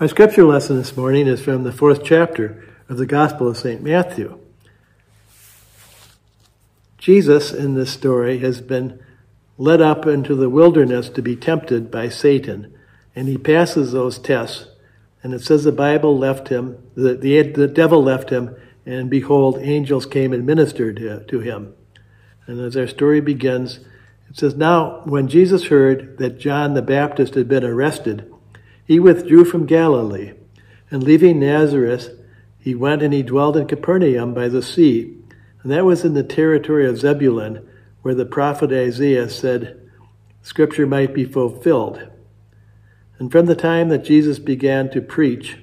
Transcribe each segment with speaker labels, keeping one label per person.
Speaker 1: Our scripture lesson this morning is from the fourth chapter of the Gospel of St. Matthew. Jesus, in this story, has been led up into the wilderness to be tempted by Satan, and he passes those tests. And it says the Bible left him, the, the, the devil left him, and behold, angels came and ministered to, to him. And as our story begins, it says, Now, when Jesus heard that John the Baptist had been arrested, he withdrew from Galilee, and leaving Nazareth, he went and he dwelled in Capernaum by the sea, and that was in the territory of Zebulun, where the prophet Isaiah said, Scripture might be fulfilled. And from the time that Jesus began to preach,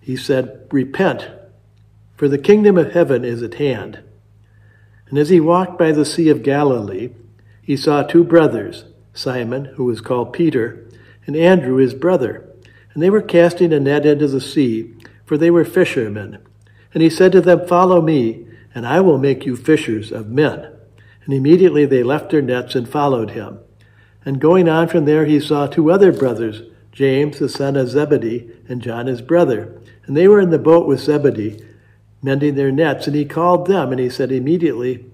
Speaker 1: he said, Repent, for the kingdom of heaven is at hand. And as he walked by the Sea of Galilee, he saw two brothers, Simon, who was called Peter, and Andrew his brother. And they were casting a net into the sea, for they were fishermen. And he said to them, Follow me, and I will make you fishers of men. And immediately they left their nets and followed him. And going on from there, he saw two other brothers, James the son of Zebedee, and John his brother. And they were in the boat with Zebedee, mending their nets. And he called them, and he said, Immediately,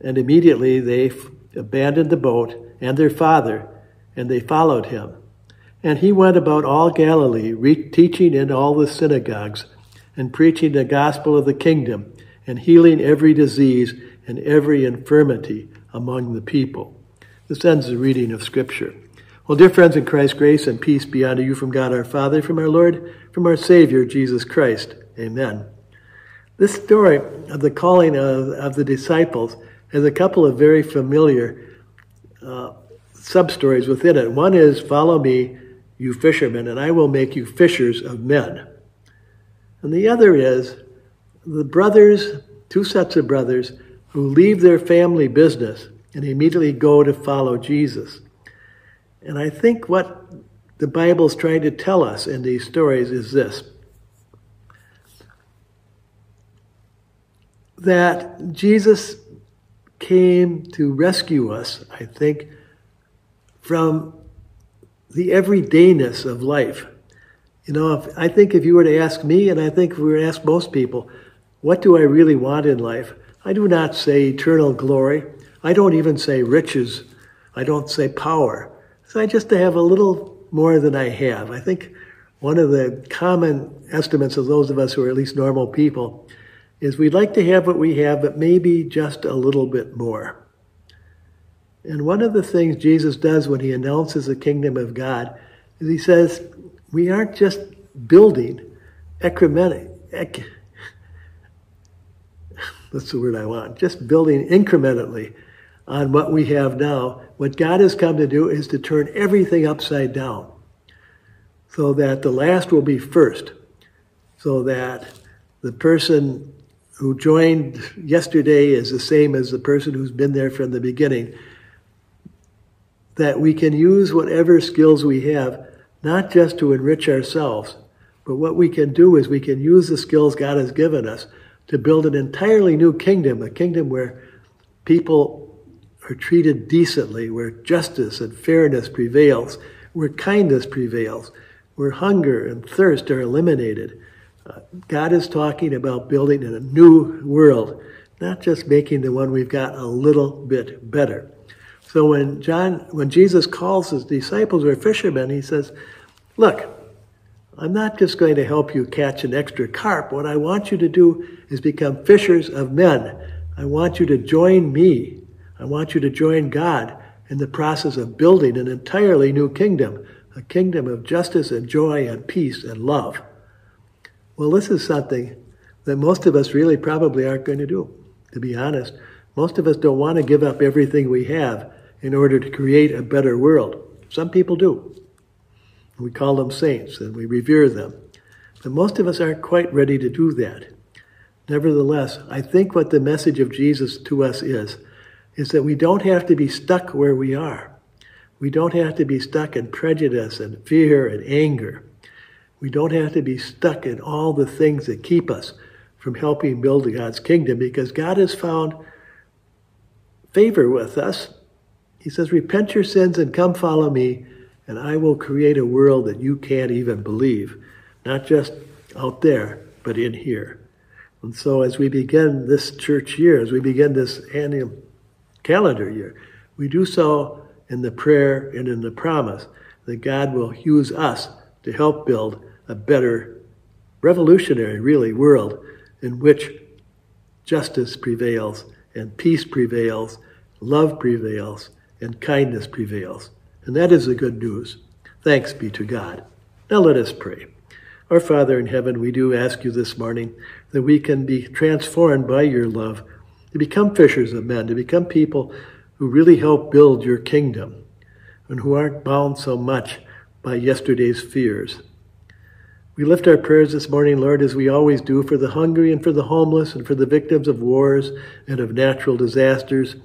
Speaker 1: and immediately they abandoned the boat and their father and they followed him. And he went about all Galilee, re- teaching in all the synagogues, and preaching the gospel of the kingdom, and healing every disease and every infirmity among the people. This ends the reading of Scripture. Well, dear friends in Christ, grace and peace be unto you from God our Father, from our Lord, from our Savior, Jesus Christ. Amen. This story of the calling of, of the disciples has a couple of very familiar uh, sub stories within it. One is, Follow me, you fishermen, and I will make you fishers of men. And the other is, the brothers, two sets of brothers, who leave their family business and immediately go to follow Jesus. And I think what the Bible is trying to tell us in these stories is this that Jesus came to rescue us, I think, from the everydayness of life. You know, if, I think if you were to ask me, and I think if we were to ask most people, what do I really want in life? I do not say eternal glory. I don't even say riches. I don't say power. So I just to have a little more than I have. I think one of the common estimates of those of us who are at least normal people is we'd like to have what we have, but maybe just a little bit more. And one of the things Jesus does when he announces the kingdom of God is he says, we aren't just building incrementally, that's the word I want, just building incrementally on what we have now. What God has come to do is to turn everything upside down so that the last will be first, so that the person who joined yesterday is the same as the person who's been there from the beginning that we can use whatever skills we have, not just to enrich ourselves, but what we can do is we can use the skills God has given us to build an entirely new kingdom, a kingdom where people are treated decently, where justice and fairness prevails, where kindness prevails, where hunger and thirst are eliminated. Uh, God is talking about building in a new world, not just making the one we've got a little bit better. So when John, when Jesus calls his disciples or fishermen, he says, "Look, I'm not just going to help you catch an extra carp. What I want you to do is become fishers of men. I want you to join me. I want you to join God in the process of building an entirely new kingdom, a kingdom of justice and joy and peace and love." Well, this is something that most of us really probably aren't going to do, to be honest. Most of us don't want to give up everything we have in order to create a better world. Some people do. We call them saints and we revere them. But most of us aren't quite ready to do that. Nevertheless, I think what the message of Jesus to us is, is that we don't have to be stuck where we are. We don't have to be stuck in prejudice and fear and anger. We don't have to be stuck in all the things that keep us from helping build God's kingdom because God has found favor with us he says, Repent your sins and come follow me, and I will create a world that you can't even believe, not just out there, but in here. And so, as we begin this church year, as we begin this annual calendar year, we do so in the prayer and in the promise that God will use us to help build a better, revolutionary, really, world in which justice prevails and peace prevails, love prevails, and kindness prevails. And that is the good news. Thanks be to God. Now let us pray. Our Father in heaven, we do ask you this morning that we can be transformed by your love to become fishers of men, to become people who really help build your kingdom and who aren't bound so much by yesterday's fears. We lift our prayers this morning, Lord, as we always do, for the hungry and for the homeless and for the victims of wars and of natural disasters.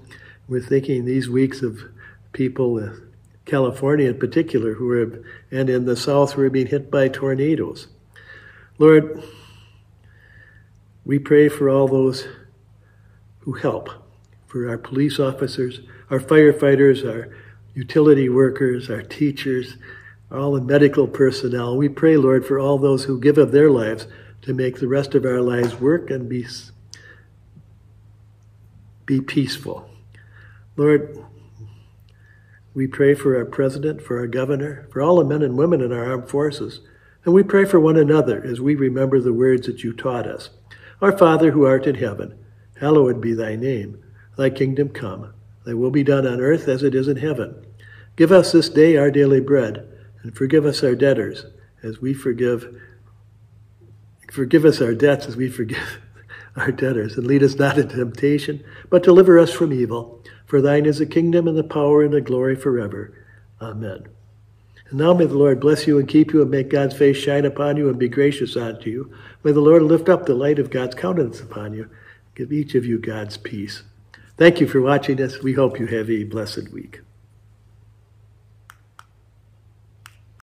Speaker 1: We're thinking these weeks of people, California in particular, who are, and in the South, who are being hit by tornadoes. Lord, we pray for all those who help, for our police officers, our firefighters, our utility workers, our teachers, all the medical personnel. We pray, Lord, for all those who give of their lives to make the rest of our lives work and be, be peaceful. Lord, we pray for our president, for our governor, for all the men and women in our armed forces. And we pray for one another as we remember the words that you taught us. Our Father who art in heaven, hallowed be thy name. Thy kingdom come. Thy will be done on earth as it is in heaven. Give us this day our daily bread and forgive us our debtors as we forgive forgive us our debts as we forgive our debtors and lead us not into temptation but deliver us from evil for thine is the kingdom and the power and the glory forever. Amen. And now may the lord bless you and keep you and make god's face shine upon you and be gracious unto you. May the lord lift up the light of god's countenance upon you. Give each of you god's peace. Thank you for watching us. We hope you have a blessed week